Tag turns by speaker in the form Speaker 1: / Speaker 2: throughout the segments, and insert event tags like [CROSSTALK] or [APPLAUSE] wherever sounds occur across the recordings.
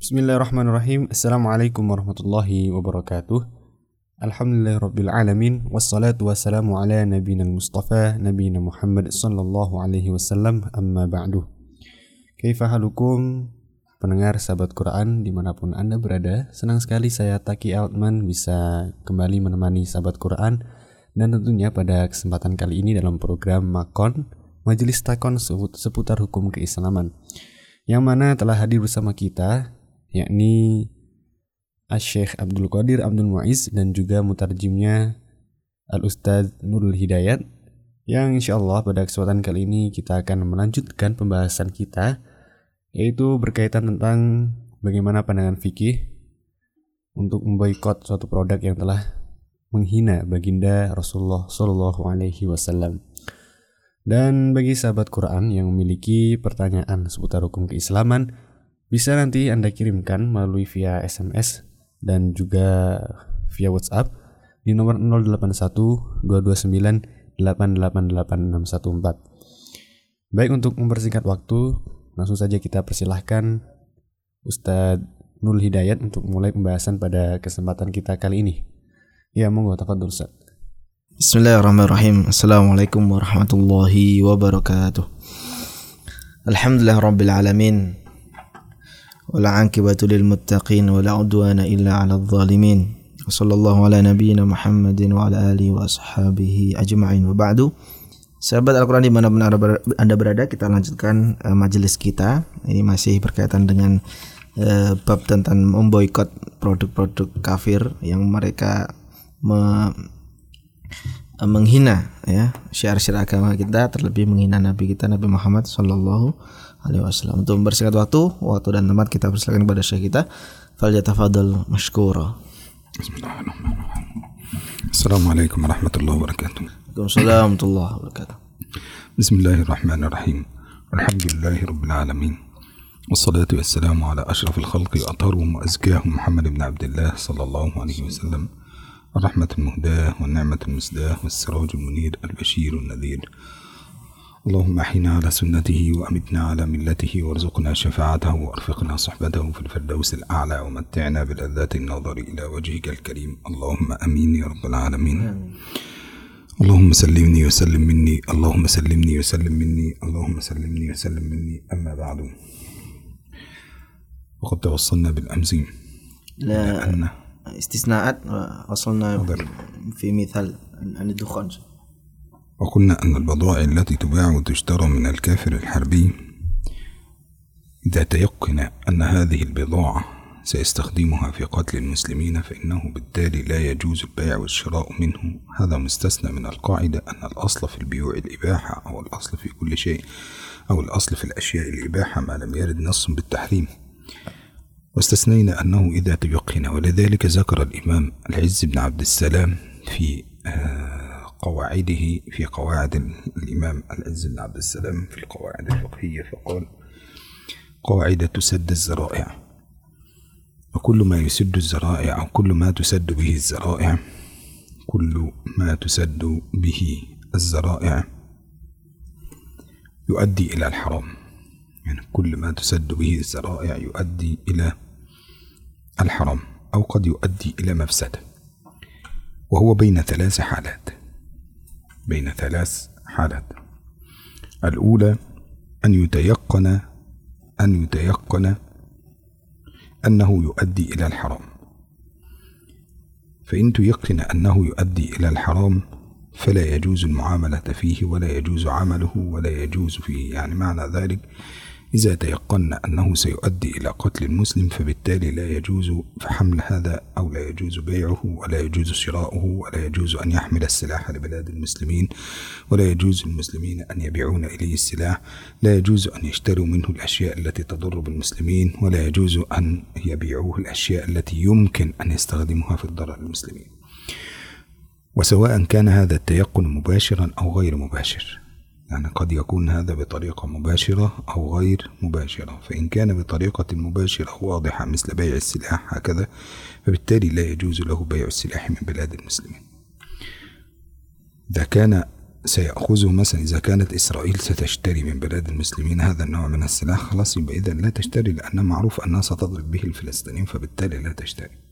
Speaker 1: Bismillahirrahmanirrahim. Assalamualaikum warahmatullahi wabarakatuh. Alhamdulillahirrabbilalamin Wassalatu wassalamu ala nabina mustafa Nabina Muhammad sallallahu alaihi wasallam. Amma ba'du. Kaifa halukum? Pendengar sahabat Quran di mana pun anda berada Senang sekali saya Taki Altman bisa kembali menemani sahabat Quran. Dan tentunya pada kesempatan kali ini dalam program Makon Majelis Takon seputar hukum keislaman. Yang mana telah hadir bersama kita yakni Syekh Abdul Qadir Abdul Muiz dan juga mutarjimnya Al Ustadz Nurul Hidayat yang insya Allah pada kesempatan kali ini kita akan melanjutkan pembahasan kita yaitu berkaitan tentang bagaimana pandangan fikih untuk memboikot suatu produk yang telah menghina baginda Rasulullah Shallallahu Alaihi Wasallam. Dan bagi sahabat Quran yang memiliki pertanyaan seputar hukum keislaman, bisa nanti Anda kirimkan melalui via SMS dan juga via WhatsApp di nomor 081 229 888614. Baik untuk mempersingkat waktu, langsung saja kita persilahkan Ustadz Nul Hidayat untuk mulai pembahasan pada kesempatan kita kali ini. Ya, monggo tafadhol Ustaz.
Speaker 2: Bismillahirrahmanirrahim. Assalamualaikum warahmatullahi wabarakatuh. Alhamdulillah rabbil alamin. والعاقبة للمتقين ولا عدوان إلا على الظالمين وصلى الله على نبينا محمد وعلى آله وأصحابه أجمعين وبعد Sahabat Al-Quran dimanapun Anda berada, kita lanjutkan uh, majelis kita. Ini masih berkaitan dengan uh, bab tentang memboikot produk-produk kafir yang mereka me, uh, menghina ya syiar-syiar agama kita, terlebih menghina Nabi kita Nabi Muhammad Sallallahu alaihi wasallam. Untuk mempersingkat waktu, waktu dan tempat kita persilakan kepada syekh kita. Falyatafadhal mashkura.
Speaker 3: Bismillahirrahmanirrahim. Assalamualaikum warahmatullahi wabarakatuh.
Speaker 2: Waalaikumsalam warahmatullahi wabarakatuh.
Speaker 3: Bismillahirrahmanirrahim. Alhamdulillahi rabbil alamin. والصلاة والسلام على أشرف الخلق وأطهرهم وأزكاهم محمد بن عبد الله صلى الله عليه وسلم الرحمة المهداة والنعمة المسداة والسراج المنير البشير النذير اللهم أحينا على سنته وأمتنا على ملته وارزقنا شفاعته وأرفقنا صحبته في الفردوس الأعلى ومتعنا بلذات النظر إلى وجهك الكريم. اللهم آمين يا رب العالمين. اللهم سلمني وسلم مني. اللهم سلمني وسلم مني. اللهم سلمني وسلم مني. أما بعد. وقد توصلنا بالأمس.
Speaker 2: لا استثناءات وصلنا في مثال عن الدخان.
Speaker 3: وقلنا أن البضائع التي تباع وتشترى من الكافر الحربي إذا تيقن أن هذه البضاعة سيستخدمها في قتل المسلمين فإنه بالتالي لا يجوز البيع والشراء منه. هذا مستثنى من القاعدة أن الأصل في البيوع الإباحة أو الأصل في كل شيء أو الأصل في الأشياء الإباحة ما لم يرد نص بالتحريم. واستثنينا أنه إذا تيقن ولذلك ذكر الإمام العز بن عبد السلام في قواعده في قواعد الإمام العز بن عبد السلام في القواعد الفقهية فقال قاعدة تسد الذرائع وكل ما يسد الذرائع أو كل ما تسد به الذرائع كل ما تسد به الذرائع يؤدي إلى الحرام. يعني كل ما تسد به الذرائع يؤدي إلى الحرام أو قد يؤدي إلى مفسدة. وهو بين ثلاث حالات. بين ثلاث حالات. الأولى أن يتيقن أن يتيقن أنه يؤدي إلى الحرام. فإن تيقن أنه يؤدي إلى الحرام فلا يجوز المعاملة فيه ولا يجوز عمله ولا يجوز فيه. يعني معنى ذلك إذا تيقن أنه سيؤدي إلى قتل المسلم فبالتالي لا يجوز حمل هذا أو لا يجوز بيعه ولا يجوز شراؤه ولا يجوز أن يحمل السلاح لبلاد المسلمين ولا يجوز للمسلمين أن يبيعون إليه السلاح لا يجوز أن يشتروا منه الأشياء التي تضر بالمسلمين ولا يجوز أن يبيعوه الأشياء التي يمكن أن يستخدمها في الضرر للمسلمين وسواء كان هذا التيقن مباشرا أو غير مباشر يعني قد يكون هذا بطريقة مباشرة أو غير مباشرة. فإن كان بطريقة مباشرة واضحة مثل بيع السلاح هكذا فبالتالي لا يجوز له بيع السلاح من بلاد المسلمين. إذا كان سيأخذه مثلا إذا كانت إسرائيل ستشتري من بلاد المسلمين هذا النوع من السلاح خلاص يبقى إذا لا تشتري لأن معروف أنها ستضرب به الفلسطينيين فبالتالي لا تشتري.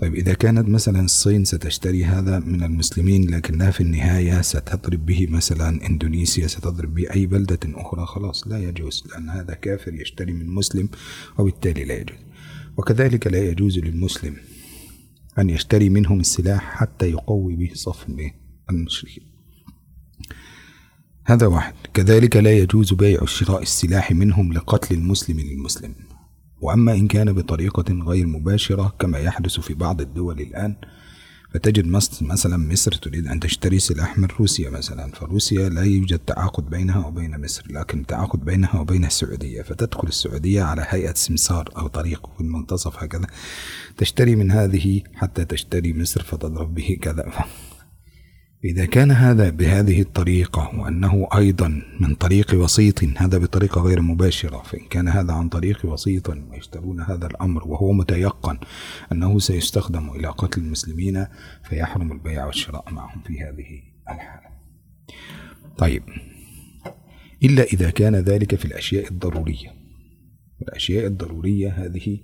Speaker 3: طيب إذا كانت مثلا الصين ستشتري هذا من المسلمين لكنها في النهاية ستضرب به مثلا إندونيسيا ستضرب به أي بلدة أخرى خلاص لا يجوز لأن هذا كافر يشتري من مسلم وبالتالي لا يجوز. وكذلك لا يجوز للمسلم أن يشتري منهم السلاح حتى يقوي به صف المشركين. هذا واحد. كذلك لا يجوز بيع شراء السلاح منهم لقتل المسلم للمسلم. وأما إن كان بطريقة غير مباشرة كما يحدث في بعض الدول الآن فتجد مصر مثلا مصر تريد أن تشتري سلاح من روسيا مثلا فروسيا لا يوجد تعاقد بينها وبين مصر لكن التعاقد بينها وبين السعودية فتدخل السعودية على هيئة سمسار أو طريق في المنتصف هكذا تشتري من هذه حتى تشتري مصر فتضرب به كذا. إذا كان هذا بهذه الطريقة وأنه أيضا من طريق وسيط هذا بطريقة غير مباشرة. فإن كان هذا عن طريق وسيط ويشترون هذا الأمر وهو متيقن أنه سيستخدم إلى قتل المسلمين فيحرم البيع والشراء معهم في هذه الحالة. طيب. إلا إذا كان ذلك في الأشياء الضرورية. الأشياء الضرورية هذه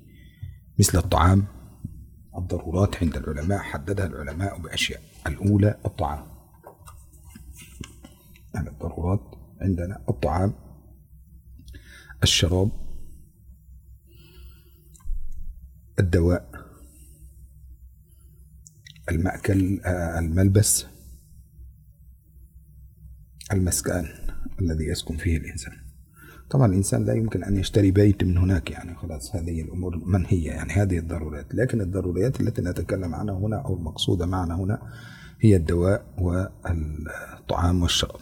Speaker 3: مثل الطعام الضرورات عند العلماء حددها العلماء بأشياء. الأولى الطعام. يعني الضرورات عندنا الطعام الشراب الدواء المأكل آه، الملبس المسكن الذي يسكن فيه الإنسان. طبعا الإنسان لا يمكن أن يشتري بيت من هناك يعني خلاص هذه الأمور منهية يعني هذه الضرورات لكن الضروريات التي نتكلم عنها هنا أو المقصودة معنا هنا هي الدواء والطعام والشراب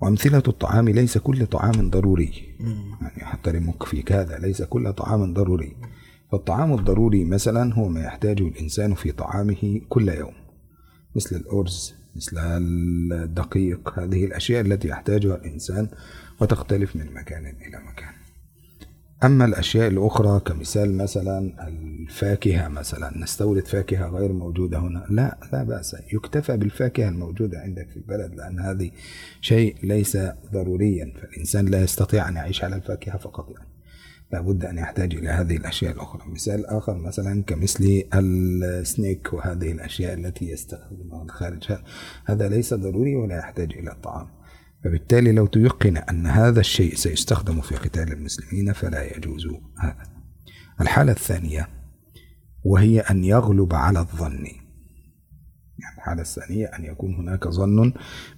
Speaker 3: وأمثلة الطعام ليس كل طعام ضروري. يعني أحترمك فيك هذا ليس كل طعام ضروري. فالطعام الضروري مثلا هو ما يحتاجه الإنسان في طعامه كل يوم. مثل الأرز مثل الدقيق هذه الأشياء التي يحتاجها الإنسان وتختلف من مكان إلى مكان. أما الأشياء الأخرى كمثال مثلا الفاكهة مثلا نستورد فاكهة غير موجودة هنا؟ لا لا بأس. يكتفى بالفاكهة الموجودة عندك في البلد لأن هذه شيء ليس ضروريا. فالإنسان لا يستطيع أن يعيش على الفاكهة فقط يعني. لابد أن يحتاج إلى هذه الأشياء الأخرى. مثال آخر مثلا كمثل السنيك وهذه الأشياء التي يستخدمها الخارج. هذا ليس ضروري ولا يحتاج إلى الطعام فبالتالي لو تيقن أن هذا الشيء سيستخدم في قتال المسلمين فلا يجوز هذا. الحالة الثانية وهي أن يغلب على الظن. يعني الحالة الثانية أن يكون هناك ظن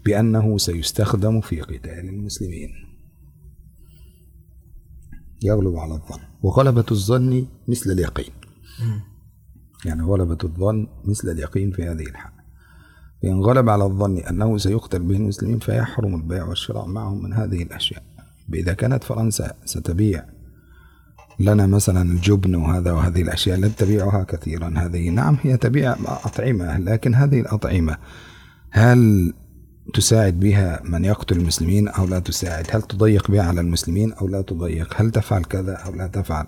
Speaker 3: بأنه سيستخدم في قتال المسلمين. يغلب على الظن. وغلبة الظن مثل اليقين. يعني غلبة الظن مثل اليقين في هذه الحالة. فإن غلب على الظن أنه سيقتل به المسلمين فيحرم البيع والشراء معهم من هذه الأشياء. إذا كانت فرنسا ستبيع لنا مثلا الجبن وهذا وهذه الأشياء لا تبيعها كثيرا. هذه نعم هي تبيع أطعمة لكن هذه الأطعمة هل تساعد بها من يقتل المسلمين أو لا تساعد؟ هل تضيق بها على المسلمين أو لا تضيق؟ هل تفعل كذا أو لا تفعل؟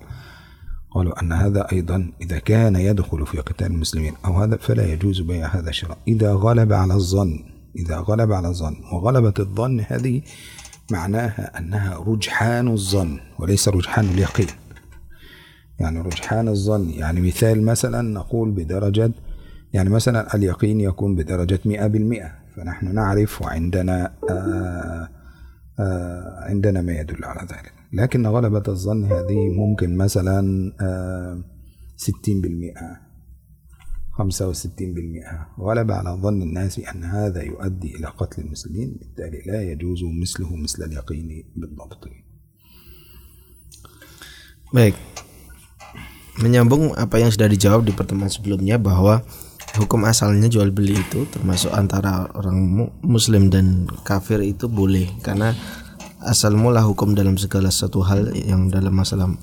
Speaker 3: قالوا أن هذا أيضا إذا كان يدخل في قتال المسلمين أو هذا فلا يجوز بيع هذا الشراء. إذا غلب على الظن إذا غلب على الظن وغلبة الظن هذه معناها أنها رجحان الظن وليس رجحان اليقين. يعني رجحان الظن يعني مثال مثلا نقول بدرجة يعني مثلا اليقين يكون بدرجة مئة بالمئة. فنحن نعرف وعندنا آآ عندنا ما يدل على ذلك. لكن غلبة الظن هذه ممكن مثلا ستين بالمئة خمسة وستين بالمئة. غلب على ظن الناس أن هذا يؤدي إلى قتل المسلمين بالتالي لا يجوز مثله مثل اليقين بالضبط.
Speaker 2: Baik. Menyambung apa yang sudah dijawab di pertemuan sebelumnya bahwa hukum asalnya jual beli itu termasuk antara orang muslim dan kafir itu boleh. Karena asal mula hukum dalam segala satu hal yang dalam masalah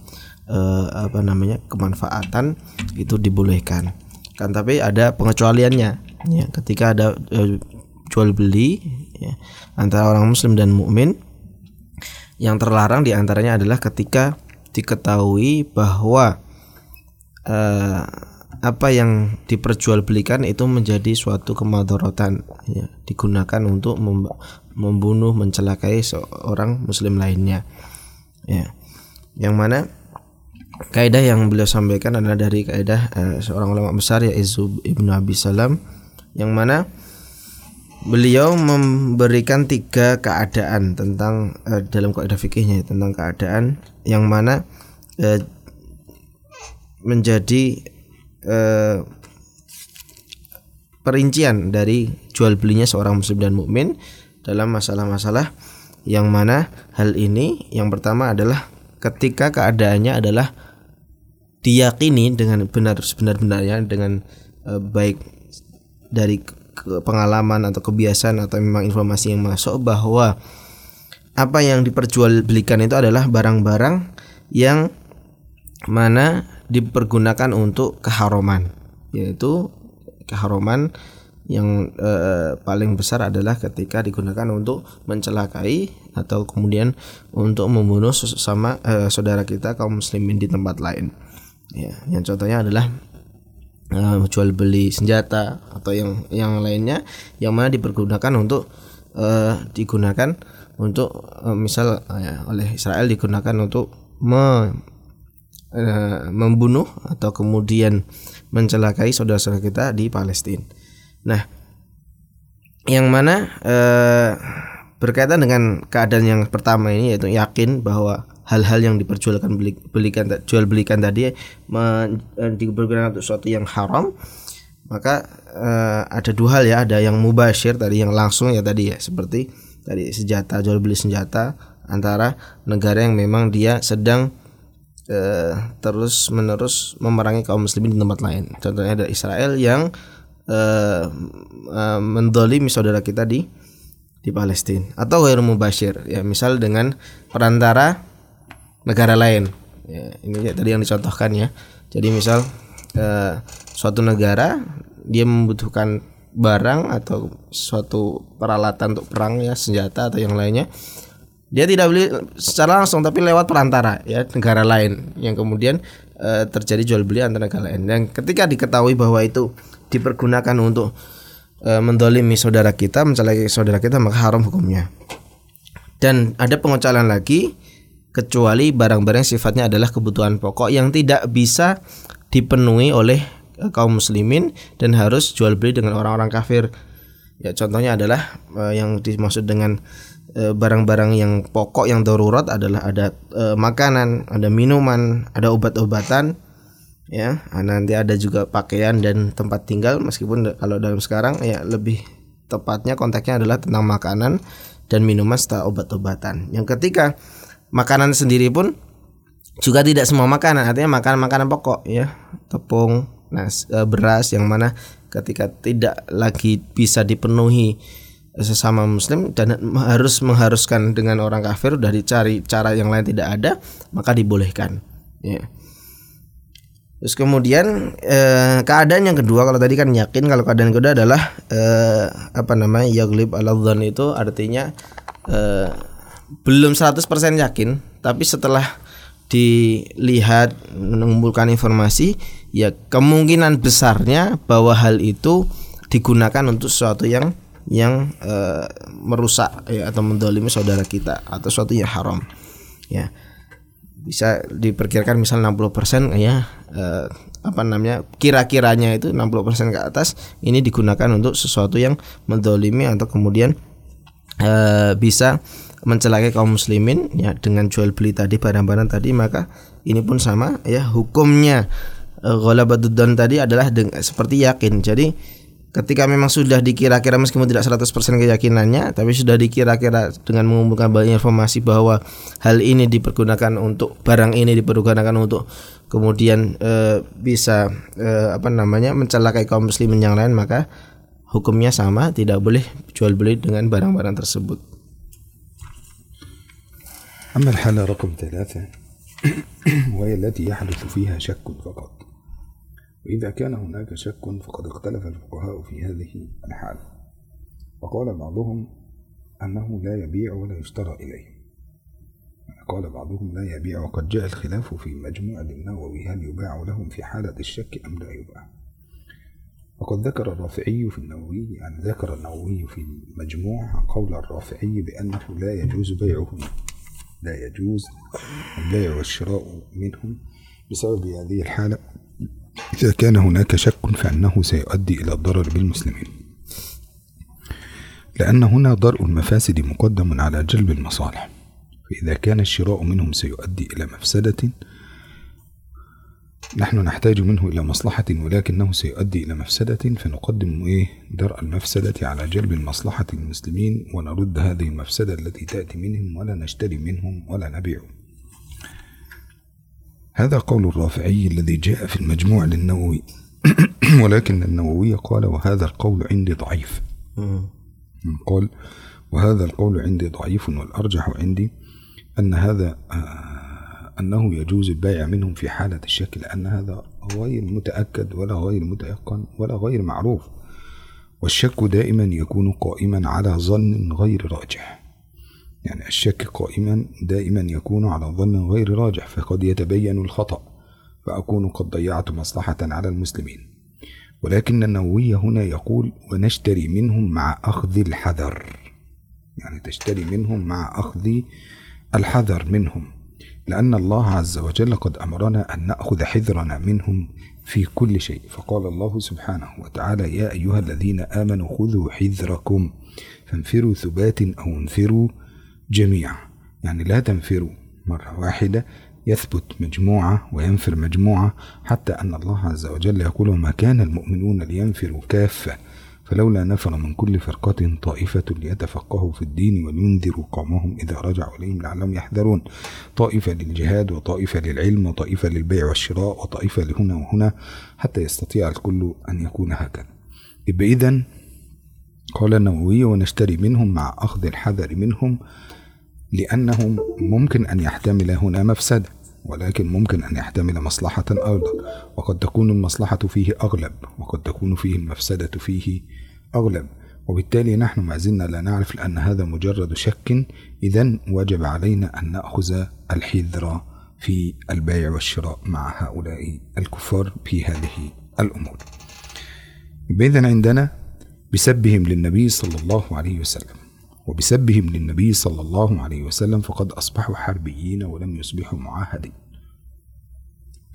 Speaker 2: eh, apa namanya kemanfaatan itu dibolehkan. Kan tapi ada pengecualiannya ya. Ketika ada eh, jual beli ya, antara orang muslim dan mukmin yang terlarang di antaranya adalah ketika diketahui bahwa eh, apa yang diperjualbelikan itu menjadi suatu kemadorotan ya, digunakan untuk mem membunuh mencelakai seorang muslim lainnya ya. Yang mana kaidah yang beliau sampaikan adalah dari kaidah uh, seorang ulama besar ya Izub ibnu Abi Salam yang mana beliau memberikan tiga keadaan tentang uh, dalam kaidah fikihnya tentang keadaan yang mana uh, menjadi eh, perincian dari jual belinya seorang muslim dan mukmin dalam masalah-masalah yang mana hal ini yang pertama adalah ketika keadaannya adalah diyakini dengan benar sebenar-benarnya dengan eh, baik dari pengalaman atau kebiasaan atau memang informasi yang masuk bahwa apa yang diperjualbelikan itu adalah barang-barang yang mana dipergunakan untuk keharuman yaitu keharuman yang eh, paling besar adalah ketika digunakan untuk mencelakai atau kemudian untuk membunuh sesama eh, saudara kita kaum muslimin di tempat lain. Ya, yang contohnya adalah eh, jual beli senjata atau yang yang lainnya yang mana dipergunakan untuk eh, digunakan untuk eh, misal eh, oleh Israel digunakan untuk Eh, membunuh atau kemudian mencelakai saudara-saudara kita di Palestina. Nah, yang mana uh, berkaitan dengan keadaan yang pertama ini yaitu yakin bahwa hal-hal yang diperjualkan beli, belikan jual belikan tadi men, uh, dipergunakan untuk sesuatu yang haram maka uh, ada dua hal ya ada yang mubashir tadi yang langsung ya tadi ya seperti tadi senjata jual beli senjata antara negara yang memang dia sedang uh, terus menerus memerangi kaum muslimin di tempat lain. Contohnya ada Israel yang uh, uh, mendolimi saudara kita di di Palestina. Atau Ghairu Mubashir ya misal dengan perantara negara lain. Ya, ini tadi yang dicontohkan ya. Jadi misal uh, suatu negara dia membutuhkan barang atau suatu peralatan untuk perang ya senjata atau yang lainnya dia tidak beli secara langsung tapi lewat perantara ya negara lain yang kemudian e, terjadi jual beli antara negara lain. Dan ketika diketahui bahwa itu dipergunakan untuk e, mendolimi saudara kita, mencelakai saudara kita maka haram hukumnya. Dan ada pengecualian lagi kecuali barang-barang sifatnya adalah kebutuhan pokok yang tidak bisa dipenuhi oleh e, kaum muslimin dan harus jual beli dengan orang-orang kafir. Ya contohnya adalah e, yang dimaksud dengan Eh, barang-barang yang pokok yang darurat adalah ada e, makanan, ada minuman, ada obat-obatan, ya. Nah, nanti ada juga pakaian dan tempat tinggal. Meskipun kalau dalam sekarang ya lebih tepatnya konteksnya adalah tentang makanan dan minuman serta obat-obatan. Yang ketika makanan sendiri pun juga tidak semua makanan, artinya makanan-makanan pokok ya, tepung, nas, eh, beras yang mana ketika tidak lagi bisa dipenuhi sesama muslim dan harus mengharuskan dengan orang kafir udah dicari cara yang lain tidak ada maka dibolehkan. Ya. Terus kemudian eh, keadaan yang kedua kalau tadi kan yakin kalau keadaan yang kedua adalah eh, apa namanya yaglib al itu artinya eh, belum 100% yakin tapi setelah dilihat mengumpulkan informasi ya kemungkinan besarnya bahwa hal itu digunakan untuk sesuatu yang yang uh, merusak ya atau mendolimi saudara kita atau sesuatu yang haram. Ya. Bisa diperkirakan misal 60% ya uh, apa namanya kira-kiranya itu 60% ke atas ini digunakan untuk sesuatu yang mendolimi atau kemudian uh, bisa mencelakai kaum muslimin ya dengan jual beli tadi barang-barang tadi maka ini pun sama ya hukumnya uh, tadi adalah seperti yakin. Jadi ketika memang sudah dikira-kira meskipun tidak 100% keyakinannya tapi sudah dikira-kira dengan mengumpulkan banyak informasi bahwa hal ini dipergunakan untuk barang ini dipergunakan untuk kemudian e, bisa e, apa namanya mencelakai kaum muslimin yang lain maka hukumnya sama tidak boleh jual beli dengan barang-barang tersebut.
Speaker 3: أما الحالة رقم ثلاثة [CLEARS THROAT] وهي التي يحدث فيها شك فقط وإذا كان هناك شك فقد اختلف الفقهاء في هذه الحال. وقال بعضهم أنه لا يبيع ولا يشترى إليه. قال بعضهم لا يبيع وقد جاء الخلاف في مجموع للنووي هل يباع لهم في حالة الشك أم لا يباع. وقد ذكر الرافعي في النووي يعني ذكر النووي في المجموع قول الرافعي بأنه لا يجوز بيعهم. لا يجوز البيع والشراء منهم بسبب هذه الحالة. إذا كان هناك شك فإنه سيؤدي إلى الضرر بالمسلمين. لأن هنا درء المفاسد مقدم على جلب المصالح. فإذا كان الشراء منهم سيؤدي إلى مفسدة نحن نحتاج منه إلى مصلحة ولكنه سيؤدي إلى مفسدة. فنقدم إيه؟ درء المفسدة على جلب المصلحة للمسلمين ونرد هذه المفسدة التي تأتي منهم ولا نشتري منهم ولا نبيع. هذا قول الرافعي الذي جاء في المجموع للنووي. [CLEARS THROAT] ولكن النووي قال وهذا القول عندي ضعيف. قال وهذا القول عندي ضعيف والأرجح عندي أن هذا آه، أنه يجوز البيع منهم في حالة الشك لأن هذا غير متأكد ولا غير متيقن ولا غير معروف والشك دائما يكون قائما على ظن غير راجح. يعني الشك قائما دائما يكون على ظن غير راجح فقد يتبين الخطأ فأكون قد ضيعت مصلحة على المسلمين. ولكن النووي هنا يقول ونشتري منهم مع أخذ الحذر. يعني تشتري منهم مع أخذ الحذر منهم لأن الله عز وجل قد أمرنا أن نأخذ حذرنا منهم في كل شيء. فقال الله سبحانه وتعالى يا أيها الذين آمنوا خذوا حذركم فانفروا ثبات أو انفروا جميعا. يعني لا تنفروا. مرة واحدة يثبت مجموعة وينفر مجموعة حتى أن الله عز وجل يقول وما كان المؤمنون لينفروا كافة. فلولا نفر من كل فرقة طائفة ليتفقهوا في الدين ولينذروا قومهم إذا رجعوا إليهم لعلهم يحذرون. طائفة للجهاد وطائفة للعلم وطائفة للبيع والشراء وطائفة لهنا وهنا حتى يستطيع الكل أن يكون هكذا. يبقى إذن قال النووي ونشتري منهم مع أخذ الحذر منهم لأنه ممكن أن يحتمل هنا مفسدة ولكن ممكن أن يحتمل مصلحة أيضا وقد تكون المصلحة فيه أغلب وقد تكون فيه المفسدة فيه أغلب. وبالتالي نحن ما زلنا لا نعرف لأن هذا مجرد شك. إذا وجب علينا أن نأخذ الحذر في البيع والشراء مع هؤلاء الكفار في هذه الأمور. إذن عندنا بسبهم للنبي صلى الله عليه وسلم. وبسبهم للنبي صلى الله عليه وسلم فقد أصبحوا حربيين ولم يصبحوا معاهدين.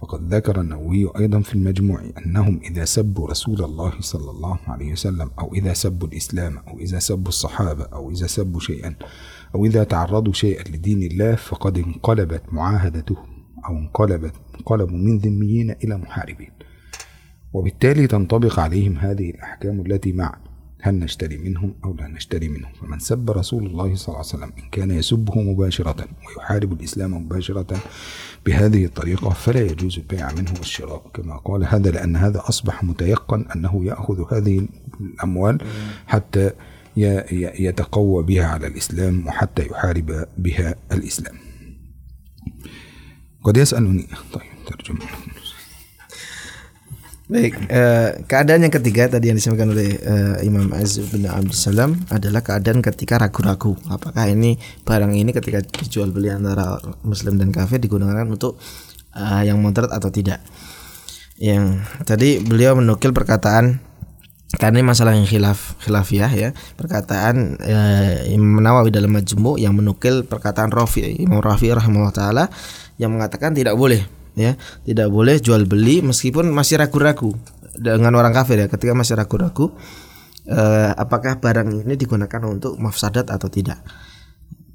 Speaker 3: فقد ذكر النووي أيضا في المجموع أنهم إذا سبوا رسول الله صلى الله عليه وسلم أو إذا سبوا الإسلام أو إذا سبوا الصحابة أو إذا سبوا شيئا أو إذا تعرضوا شيئا لدين الله فقد انقلبت معاهدتهم أو انقلبت انقلبوا من ذميين إلى محاربين. وبالتالي تنطبق عليهم هذه الأحكام التي مع هل نشتري منهم أو لا نشتري منهم؟ فمن سب رسول الله صلى الله عليه وسلم إن كان يسبه مباشرة ويحارب الإسلام مباشرة بهذه الطريقة فلا يجوز البيع منه والشراء. كما قال هذا لأن هذا أصبح متيقن أنه يأخذ هذه الأموال حتى يتقوى بها على الإسلام وحتى يحارب بها الإسلام. قد يسألني طيب ترجمة.
Speaker 2: Baik, eh, keadaan yang ketiga tadi yang disampaikan oleh eh, Imam Aziz bin Abdussalam adalah keadaan ketika ragu-ragu apakah ini barang ini ketika dijual beli antara muslim dan kafir digunakan untuk eh, yang moderat atau tidak. Yang tadi beliau menukil perkataan karena ini masalah yang khilaf khilafiyah ya perkataan eh, Imam Nawawi dalam Majmu yang menukil perkataan Rafi Imam Rafi rahimahullah taala yang mengatakan tidak boleh ya tidak boleh jual beli meskipun masih ragu-ragu dengan orang kafir ya ketika masih ragu-ragu eh, apakah barang ini digunakan untuk mafsadat atau tidak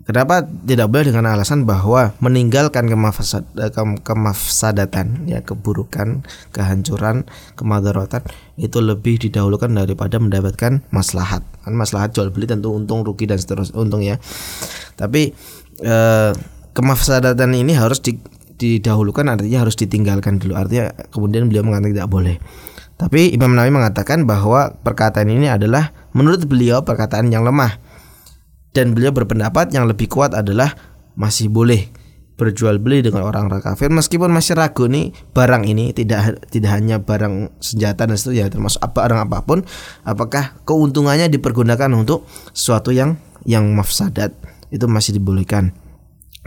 Speaker 2: Kenapa tidak boleh dengan alasan bahwa meninggalkan kemafsad, eh, kemafsadatan ya keburukan, kehancuran, kemadaratan itu lebih didahulukan daripada mendapatkan maslahat. Kan maslahat jual beli tentu untung rugi dan seterusnya untung ya. Tapi eh, kemafsadatan ini harus di, didahulukan artinya harus ditinggalkan dulu. Artinya kemudian beliau mengatakan tidak boleh. Tapi Imam Nawawi mengatakan bahwa perkataan ini adalah menurut beliau perkataan yang lemah. Dan beliau berpendapat yang lebih kuat adalah masih boleh berjual beli dengan orang orang kafir. Meskipun masih ragu nih barang ini tidak tidak hanya barang senjata dan seterusnya termasuk apa barang apa pun apakah keuntungannya dipergunakan untuk sesuatu yang yang mafsadat? Itu masih dibolehkan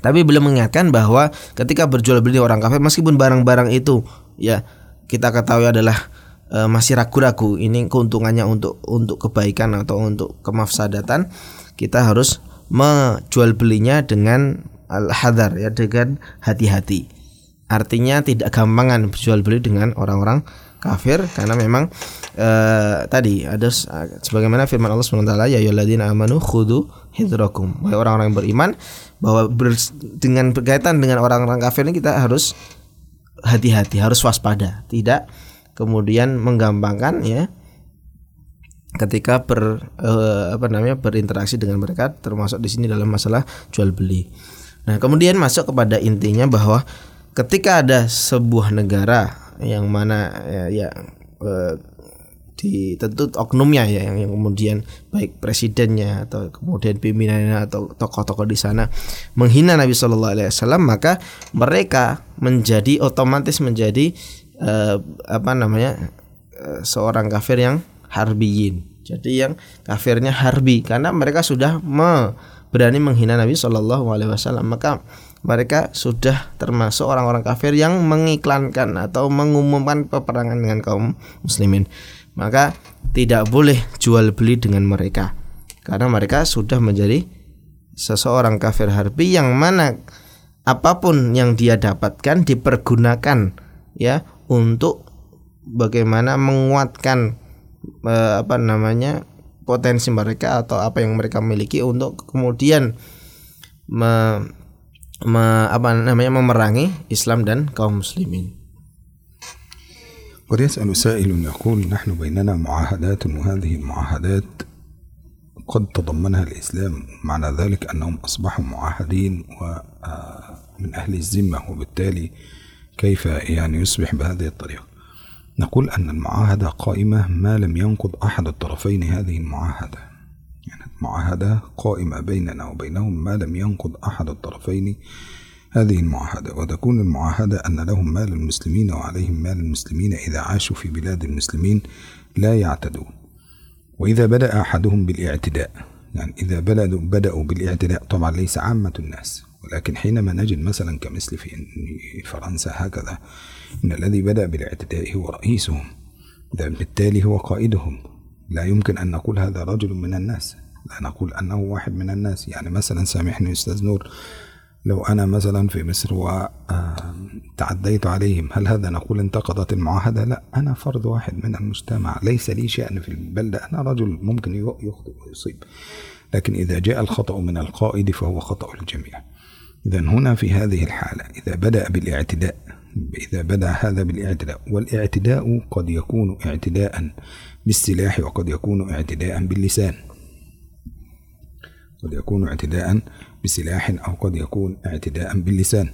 Speaker 2: Tapi beliau mengingatkan bahwa ketika berjual beli orang kafir meskipun barang-barang itu ya kita ketahui adalah e, masih ragu-ragu ini keuntungannya untuk untuk kebaikan atau untuk kemafsadatan, kita harus menjual belinya dengan al-hadar ya dengan hati-hati. Artinya tidak gampangan berjual beli dengan orang-orang kafir karena memang uh, tadi ada sebagaimana firman Allah SWT ya ayyuhalladzina amanu khudu hidrakum orang-orang yang beriman bahwa ber, dengan berkaitan dengan orang-orang kafir ini kita harus hati-hati harus waspada tidak kemudian menggampangkan ya ketika ber uh, apa namanya berinteraksi dengan mereka termasuk di sini dalam masalah jual beli. Nah, kemudian masuk kepada intinya bahwa ketika ada sebuah negara yang mana ya, ya eh, ditentu oknumnya ya yang, yang kemudian baik presidennya atau kemudian pimpinannya atau tokoh-tokoh di sana menghina Nabi Shallallahu Alaihi Wasallam maka mereka menjadi otomatis menjadi eh, apa namanya eh, seorang kafir yang harbiyin jadi yang kafirnya harbi karena mereka sudah me, berani menghina Nabi Shallallahu Alaihi Wasallam maka mereka sudah termasuk orang-orang kafir yang mengiklankan atau mengumumkan peperangan dengan kaum muslimin. Maka tidak boleh jual beli dengan mereka karena mereka sudah menjadi seseorang kafir harbi yang mana apa pun yang dia dapatkan dipergunakan ya untuk bagaimana menguatkan eh, apa namanya potensi mereka atau apa yang mereka miliki untuk kemudian me, me, apa namanya memerangi Islam dan kaum muslimin.
Speaker 3: قد يسأل سائل يقول نحن بيننا معاهدات وهذه المعاهدات قد تضمنها الإسلام. معنى ذلك أنهم أصبحوا معاهدين ومن أهل الذمة وبالتالي كيف يعني يصبح بهذه الطريقة؟ نقول أن المعاهدة قائمة ما لم ينقض أحد الطرفين هذه المعاهدة. يعني المعاهدة قائمة بيننا وبينهم ما لم ينقض أحد الطرفين هذه المعاهدة وتكون المعاهدة أن لهم مال المسلمين وعليهم مال المسلمين إذا عاشوا في بلاد المسلمين لا يعتدون. وإذا بدأ أحدهم بالاعتداء يعني إذا بدأوا بدأوا بالاعتداء طبعا ليس عامة الناس. ولكن حينما نجد مثلا كمثل في فرنسا هكذا إن الذي بدأ بالاعتداء هو رئيسهم بالتالي هو قائدهم. لا يمكن أن نقول هذا رجل من الناس. لا نقول أنه واحد من الناس. يعني مثلا سامحني أستاذ نور لو أنا مثلا في مصر وتعديت عليهم هل هذا نقول انتقضت المعاهدة؟ لا أنا فرد واحد من المجتمع ليس لي شأن في البلدة أنا رجل ممكن يخطئ ويصيب لكن إذا جاء الخطأ من القائد فهو خطأ الجميع. إذا هنا في هذه الحالة إذا بدأ بالاعتداء إذا بدأ هذا بالاعتداء والاعتداء قد يكون اعتداء بالسلاح وقد يكون اعتداء باللسان. قد يكون اعتداء بسلاح أو قد يكون اعتداء باللسان.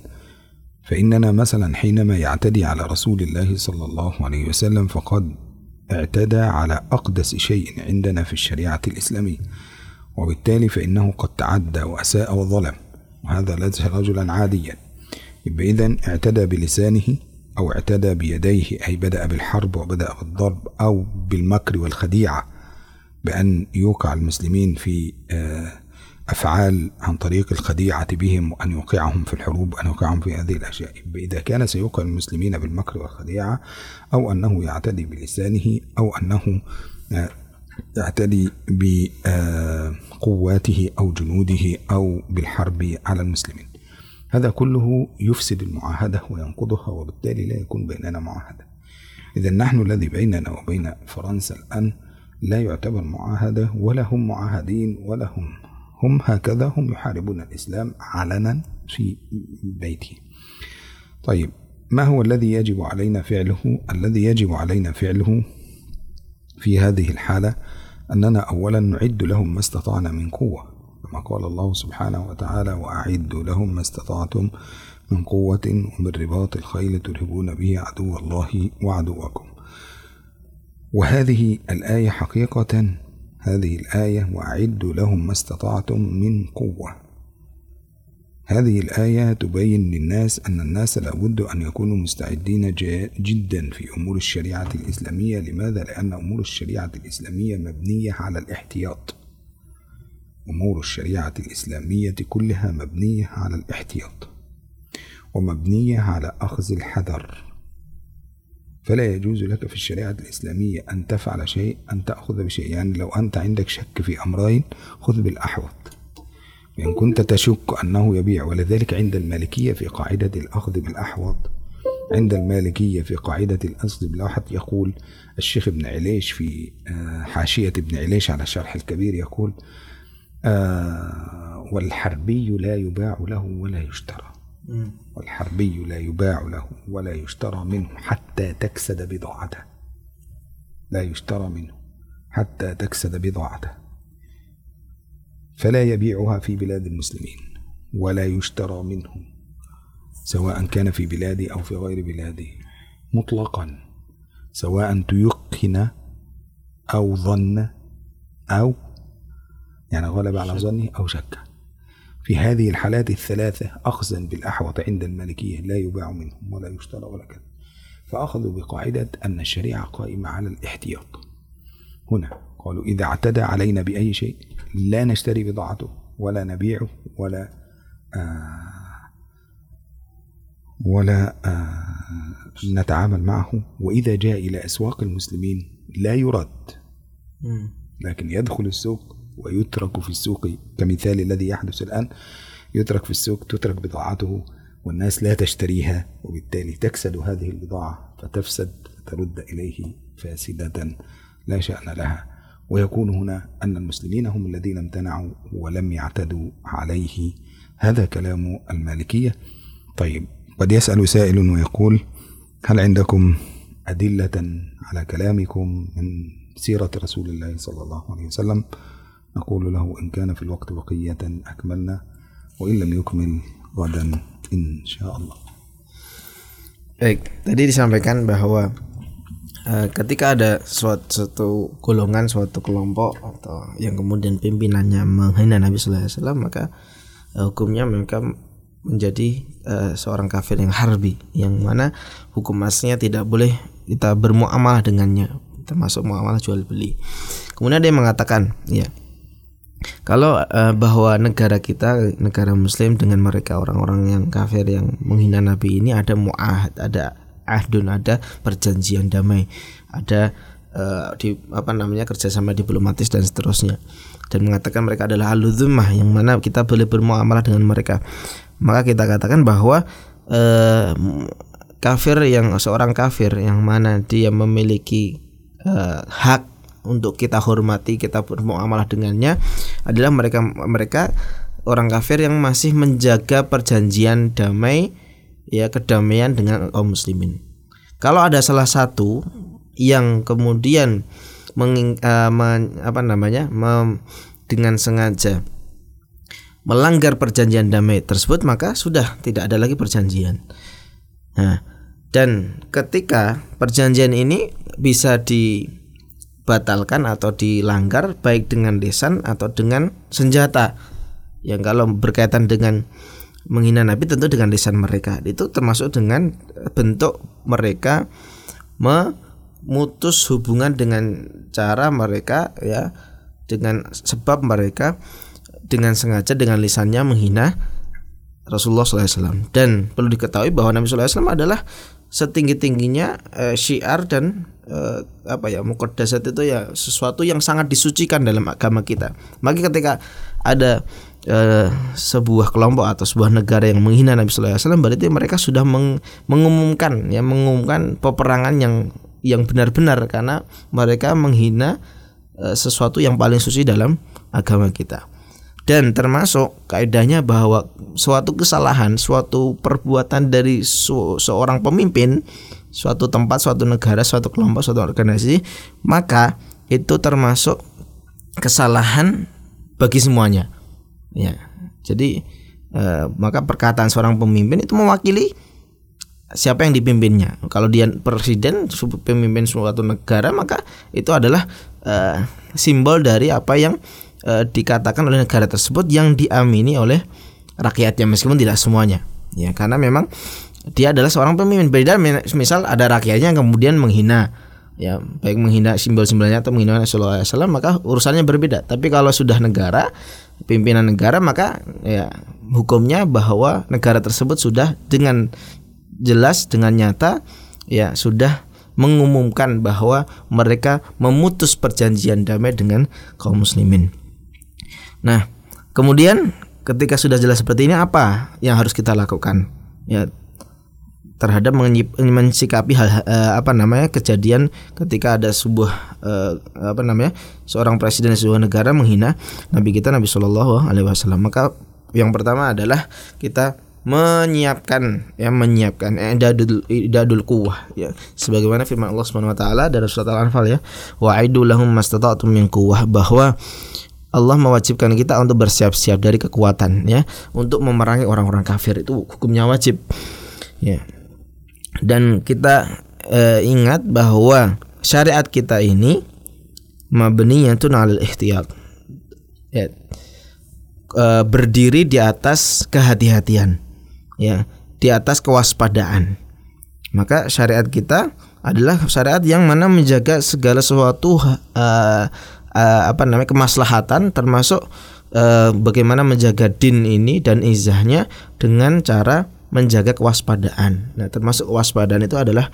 Speaker 3: فإننا مثلا حينما يعتدي على رسول الله صلى الله عليه وسلم فقد اعتدى على أقدس شيء عندنا في الشريعة الإسلامية وبالتالي فإنه قد تعدى وأساء وظلم وهذا ليس رجلا عاديا. إذا اعتدى بلسانه أو اعتدى بيديه أي بدأ بالحرب وبدأ بالضرب أو بالمكر والخديعة بأن يوقع المسلمين في أفعال عن طريق الخديعة بهم وأن يوقعهم في الحروب وأن يوقعهم في هذه الأشياء. إذا كان سيوقع المسلمين بالمكر والخديعة أو أنه يعتدي بلسانه أو أنه يعتدي بقواته أو جنوده أو بالحرب على المسلمين. هذا كله يفسد المعاهدة وينقضها وبالتالي لا يكون بيننا معاهدة. إذا نحن الذي بيننا وبين فرنسا الآن لا يعتبر معاهدة ولا هم معاهدين ولا هم هم هكذا هم يحاربون الإسلام علنا في بيته. طيب ما هو الذي يجب علينا فعله؟ الذي يجب علينا فعله في هذه الحالة أننا أولا نعد لهم ما استطعنا من قوة. كما قال الله سبحانه وتعالى وأعدوا لهم ما استطعتم من قوة ومن رباط الخيل ترهبون به عدو الله وعدوكم. وهذه الآية حقيقة هذه الآية وأعدوا لهم ما استطعتم من قوة. هذه الآية تبين للناس أن الناس لابد أن يكونوا مستعدين جدا في أمور الشريعة الإسلامية. لماذا؟ لأن أمور الشريعة الإسلامية مبنية على الاحتياط. أمور الشريعة الإسلامية كلها مبنية على الاحتياط. ومبنية على أخذ الحذر. فلا يجوز لك في الشريعة الإسلامية أن تفعل شيء أن تأخذ بشيء. يعني لو أنت عندك شك في أمرين خذ بالأحوط. إن كنت تشك أنه يبيع ولذلك عند المالكية في قاعدة الأخذ بالأحوط عند المالكية في قاعدة الأخذ بالأحوط يقول الشيخ ابن عليش في آه، حاشية ابن عليش على الشرح الكبير يقول آه، والحربي لا يباع له ولا يشترى. والحربي لا يباع له ولا يشترى منه حتى تكسد بضاعته. لا يشترى منه حتى تكسد بضاعته. فلا يبيعها في بلاد المسلمين ولا يشترى منه سواء كان في بلادي أو في غير بلادي مطلقا سواء تيقن أو ظن أو يعني غلب على ظنه أو شك. في هذه الحالات الثلاثة أخذا بالأحوط عند المالكية لا يباع منهم ولا يشترى ولا كذا. فأخذوا بقاعدة أن الشريعة قائمة على الاحتياط. هنا قالوا إذا اعتدى علينا بأي شيء لا نشتري بضاعته ولا نبيعه ولا آه ولا آه نتعامل معه. وإذا جاء إلى أسواق المسلمين لا يرد. لكن يدخل السوق ويترك في السوق كمثال الذي يحدث الآن يترك في السوق تترك بضاعته والناس لا تشتريها وبالتالي تكسد هذه البضاعة فتفسد ترد إليه فاسدة لا شأن لها. ويكون هنا أن المسلمين هم الذين امتنعوا ولم يعتدوا عليه. هذا كلام المالكية. طيب قد يسأل سائل ويقول هل عندكم أدلة على كلامكم من سيرة رسول الله صلى الله عليه وسلم؟ نقول له إن كان في الوقت بقية أكملنا وإن لم يكمل غدا إن شاء الله
Speaker 2: Baik, tadi disampaikan bahwa uh, ketika ada suatu, suatu golongan, suatu kelompok atau yang kemudian pimpinannya menghina Nabi Sallallahu Alaihi Wasallam, maka uh, hukumnya mereka menjadi uh, seorang kafir yang harbi, yang mana hukum aslinya tidak boleh kita bermuamalah dengannya, termasuk muamalah jual beli. Kemudian dia mengatakan, ya kalau uh, bahwa negara kita negara muslim dengan mereka orang-orang yang kafir yang menghina nabi ini ada muahad ada ahdun ada perjanjian damai ada uh, di apa namanya kerjasama diplomatis dan seterusnya. Dan mengatakan mereka adalah aludhumah yang mana kita boleh bermuamalah dengan mereka. Maka kita katakan bahwa uh, kafir yang seorang kafir yang mana dia memiliki uh, hak untuk kita hormati, kita bermuamalah dengannya adalah mereka mereka orang kafir yang masih menjaga perjanjian damai ya kedamaian dengan kaum muslimin. Kalau ada salah satu yang kemudian menging, uh, men, apa namanya mem, dengan sengaja melanggar perjanjian damai tersebut maka sudah tidak ada lagi perjanjian. Nah, dan ketika perjanjian ini bisa di dibatalkan atau dilanggar baik dengan lesan atau dengan senjata. Yang kalau berkaitan dengan menghina Nabi tentu dengan lisan mereka. Itu termasuk dengan bentuk mereka memutus hubungan dengan cara mereka ya dengan sebab mereka dengan sengaja dengan lisannya menghina Rasulullah SAW dan perlu diketahui bahwa Nabi SAW adalah setinggi tingginya uh, syiar dan uh, apa ya mukodasat itu ya sesuatu yang sangat disucikan dalam agama kita. Maka ketika ada uh, sebuah kelompok atau sebuah negara yang menghina Nabi Sallallahu Alaihi Wasallam berarti mereka sudah meng mengumumkan ya mengumumkan peperangan yang yang benar-benar karena mereka menghina uh, sesuatu yang paling suci dalam agama kita dan termasuk kaidahnya bahwa suatu kesalahan, suatu perbuatan dari seorang pemimpin, suatu tempat, suatu negara, suatu kelompok, suatu organisasi, maka itu termasuk kesalahan bagi semuanya. Ya. Jadi eh, maka perkataan seorang pemimpin itu mewakili siapa yang dipimpinnya. Kalau dia presiden, pemimpin suatu negara, maka itu adalah eh, simbol dari apa yang e, dikatakan oleh negara tersebut yang diamini oleh rakyatnya meskipun tidak semuanya ya karena memang dia adalah seorang pemimpin beda misal ada rakyatnya yang kemudian menghina ya baik menghina simbol-simbolnya atau menghina Rasulullah SAW maka urusannya berbeda tapi kalau sudah negara pimpinan negara maka ya hukumnya bahwa negara tersebut sudah dengan jelas dengan nyata ya sudah mengumumkan bahwa mereka memutus perjanjian damai dengan kaum muslimin. Nah, kemudian ketika sudah jelas seperti ini apa yang harus kita lakukan? Ya terhadap mensikapi hal uh, apa namanya kejadian ketika ada sebuah uh, apa namanya seorang presiden sebuah negara menghina nabi kita Nabi Shallallahu alaihi wasallam. Maka yang pertama adalah kita menyiapkan ya menyiapkan idadul idadul quwwah ya. Sebagaimana firman Allah Subhanahu wa taala dari surat Al-Anfal ya. Wa'idu lahum mastata'tum min quwwah bahwa Allah mewajibkan kita untuk bersiap-siap dari kekuatan ya untuk memerangi orang-orang kafir. Itu hukumnya wajib ya dan kita eh, ingat bahwa syariat kita ini mabniyatun 'alal ihtiyat ya. Eh, berdiri di atas kehati-hatian ya. Di atas kewaspadaan. Maka syariat kita adalah syariat yang mana menjaga segala sesuatu uh, uh, apa namanya kemaslahatan termasuk uh, bagaimana menjaga din ini dan izahnya dengan cara menjaga kewaspadaan. Nah, termasuk kewaspadaan itu adalah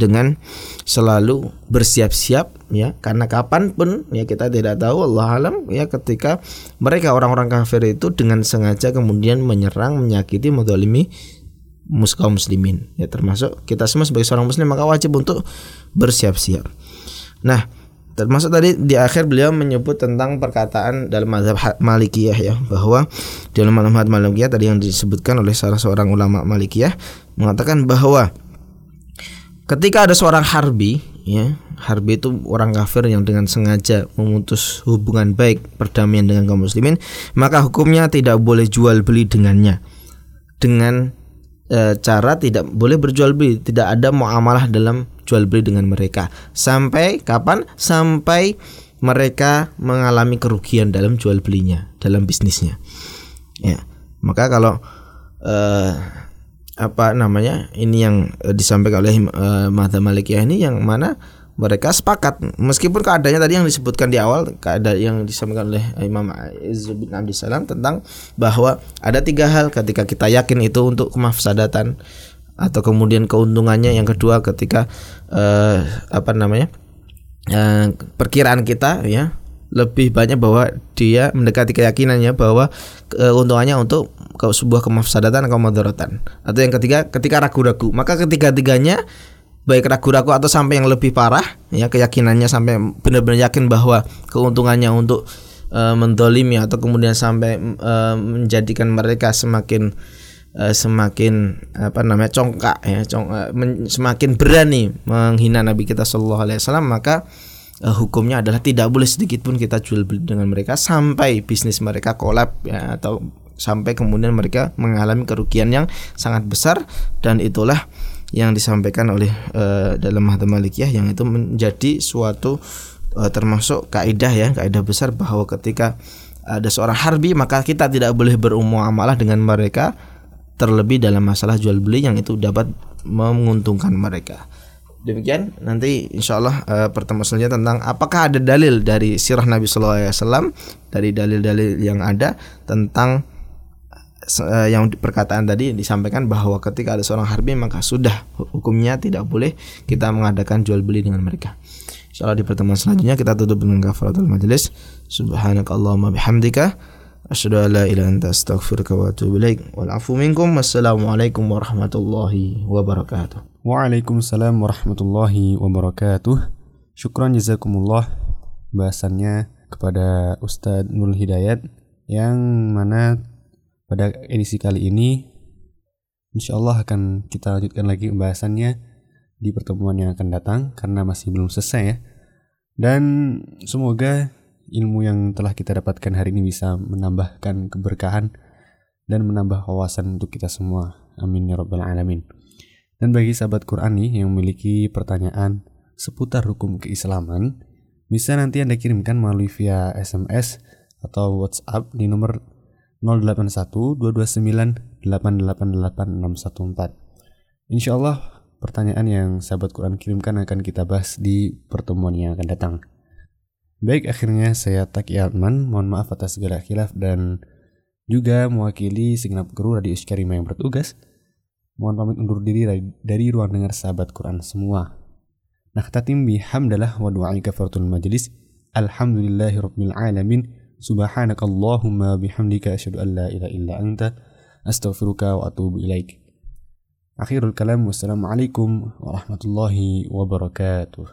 Speaker 2: dengan selalu bersiap-siap ya. Karena kapan pun ya kita tidak tahu Allah alam ya ketika mereka orang-orang kafir itu dengan sengaja kemudian menyerang menyakiti mendolimi kaum muslimin. Ya termasuk kita semua sebagai seorang muslim maka wajib untuk bersiap-siap. Nah termasuk tadi di akhir beliau menyebut tentang perkataan dalam mazhab Malikiyah ya bahwa dalam mazhab Malikiyah tadi yang disebutkan oleh salah seorang ulama Malikiyah mengatakan bahwa Ketika ada seorang harbi, ya, harbi itu orang kafir yang dengan sengaja memutus hubungan baik perdamaian dengan kaum muslimin, maka hukumnya tidak boleh jual beli dengannya. Dengan e, cara tidak boleh berjual beli, tidak ada muamalah dalam jual beli dengan mereka. Sampai kapan? Sampai mereka mengalami kerugian dalam jual belinya, dalam bisnisnya. Ya. Maka kalau e, apa namanya ini yang disampaikan oleh uh, Madhab Malikiyah ini yang mana mereka sepakat meskipun keadaannya tadi yang disebutkan di awal keadaan yang disampaikan oleh Imam Izz bin Abdul Salam tentang bahwa ada tiga hal ketika kita yakin itu untuk kemafsadatan atau kemudian keuntungannya yang kedua ketika uh, apa namanya uh, perkiraan kita ya lebih banyak bahwa dia mendekati keyakinannya bahwa keuntungannya untuk sebuah kemafsadatan atau kemudaratan. Atau yang ketiga, ketika ragu-ragu, maka ketiga-tiganya baik ragu-ragu atau sampai yang lebih parah, ya keyakinannya sampai benar-benar yakin bahwa keuntungannya untuk uh, mendolimi atau kemudian sampai uh, menjadikan mereka semakin uh, semakin apa namanya congkak ya, cong, uh, men, semakin berani menghina Nabi kita Shallallahu Alaihi Wasallam maka uh, hukumnya adalah tidak boleh sedikit pun kita jual beli dengan mereka sampai bisnis mereka kolap ya atau sampai kemudian mereka mengalami kerugian yang sangat besar. Dan itulah yang disampaikan oleh uh, dalam Mahdi Malikiyah yang itu menjadi suatu uh, termasuk kaidah ya kaidah besar bahwa ketika ada seorang harbi maka kita tidak boleh berumuamalah dengan mereka terlebih dalam masalah jual beli yang itu dapat menguntungkan mereka. Demikian nanti insya Allah uh, pertemuan selanjutnya tentang apakah ada dalil dari sirah Nabi Sallallahu Alaihi Wasallam dari dalil-dalil yang ada tentang uh, yang perkataan tadi disampaikan bahwa ketika ada seorang harbi maka sudah hukumnya tidak boleh kita mengadakan jual beli dengan mereka. Insya Allah di pertemuan selanjutnya kita tutup dengan kafaratul majelis. Subhanakallahumma bihamdika asyhadu an la ilaha anta astaghfiruka wa atubu ilaik. Wal afu minkum. Wassalamualaikum warahmatullahi wabarakatuh.
Speaker 1: Waalaikumsalam warahmatullahi wabarakatuh. Syukran jazakumullah bahasannya kepada Ustadz Nurul Hidayat yang mana pada edisi kali ini insya Allah akan kita lanjutkan lagi pembahasannya di pertemuan yang akan datang karena masih belum selesai ya. Dan semoga ilmu yang telah kita dapatkan hari ini bisa menambahkan keberkahan dan menambah wawasan untuk kita semua. Amin ya rabbal alamin. Dan bagi sahabat Quran nih yang memiliki pertanyaan seputar hukum keislaman, bisa nanti Anda kirimkan melalui via SMS atau WhatsApp di nomor 081 229 888 Insya Allah pertanyaan yang sahabat Quran kirimkan akan kita bahas di pertemuan yang akan datang. Baik, akhirnya saya Taki Atman. Mohon maaf atas segala khilaf dan juga mewakili segenap kru Radio Iskarima yang bertugas. Mohon pamit undur diri dari, ruang dengar sahabat Quran semua. Nakhtatim bihamdalah wa du'ai kafaratul majlis. Alhamdulillahi سبحانك اللهم بحمدك أشهد أن لا إله إلا أنت أستغفرك وأتوب إليك. أخير الكلام والسلام عليكم ورحمة الله وبركاته.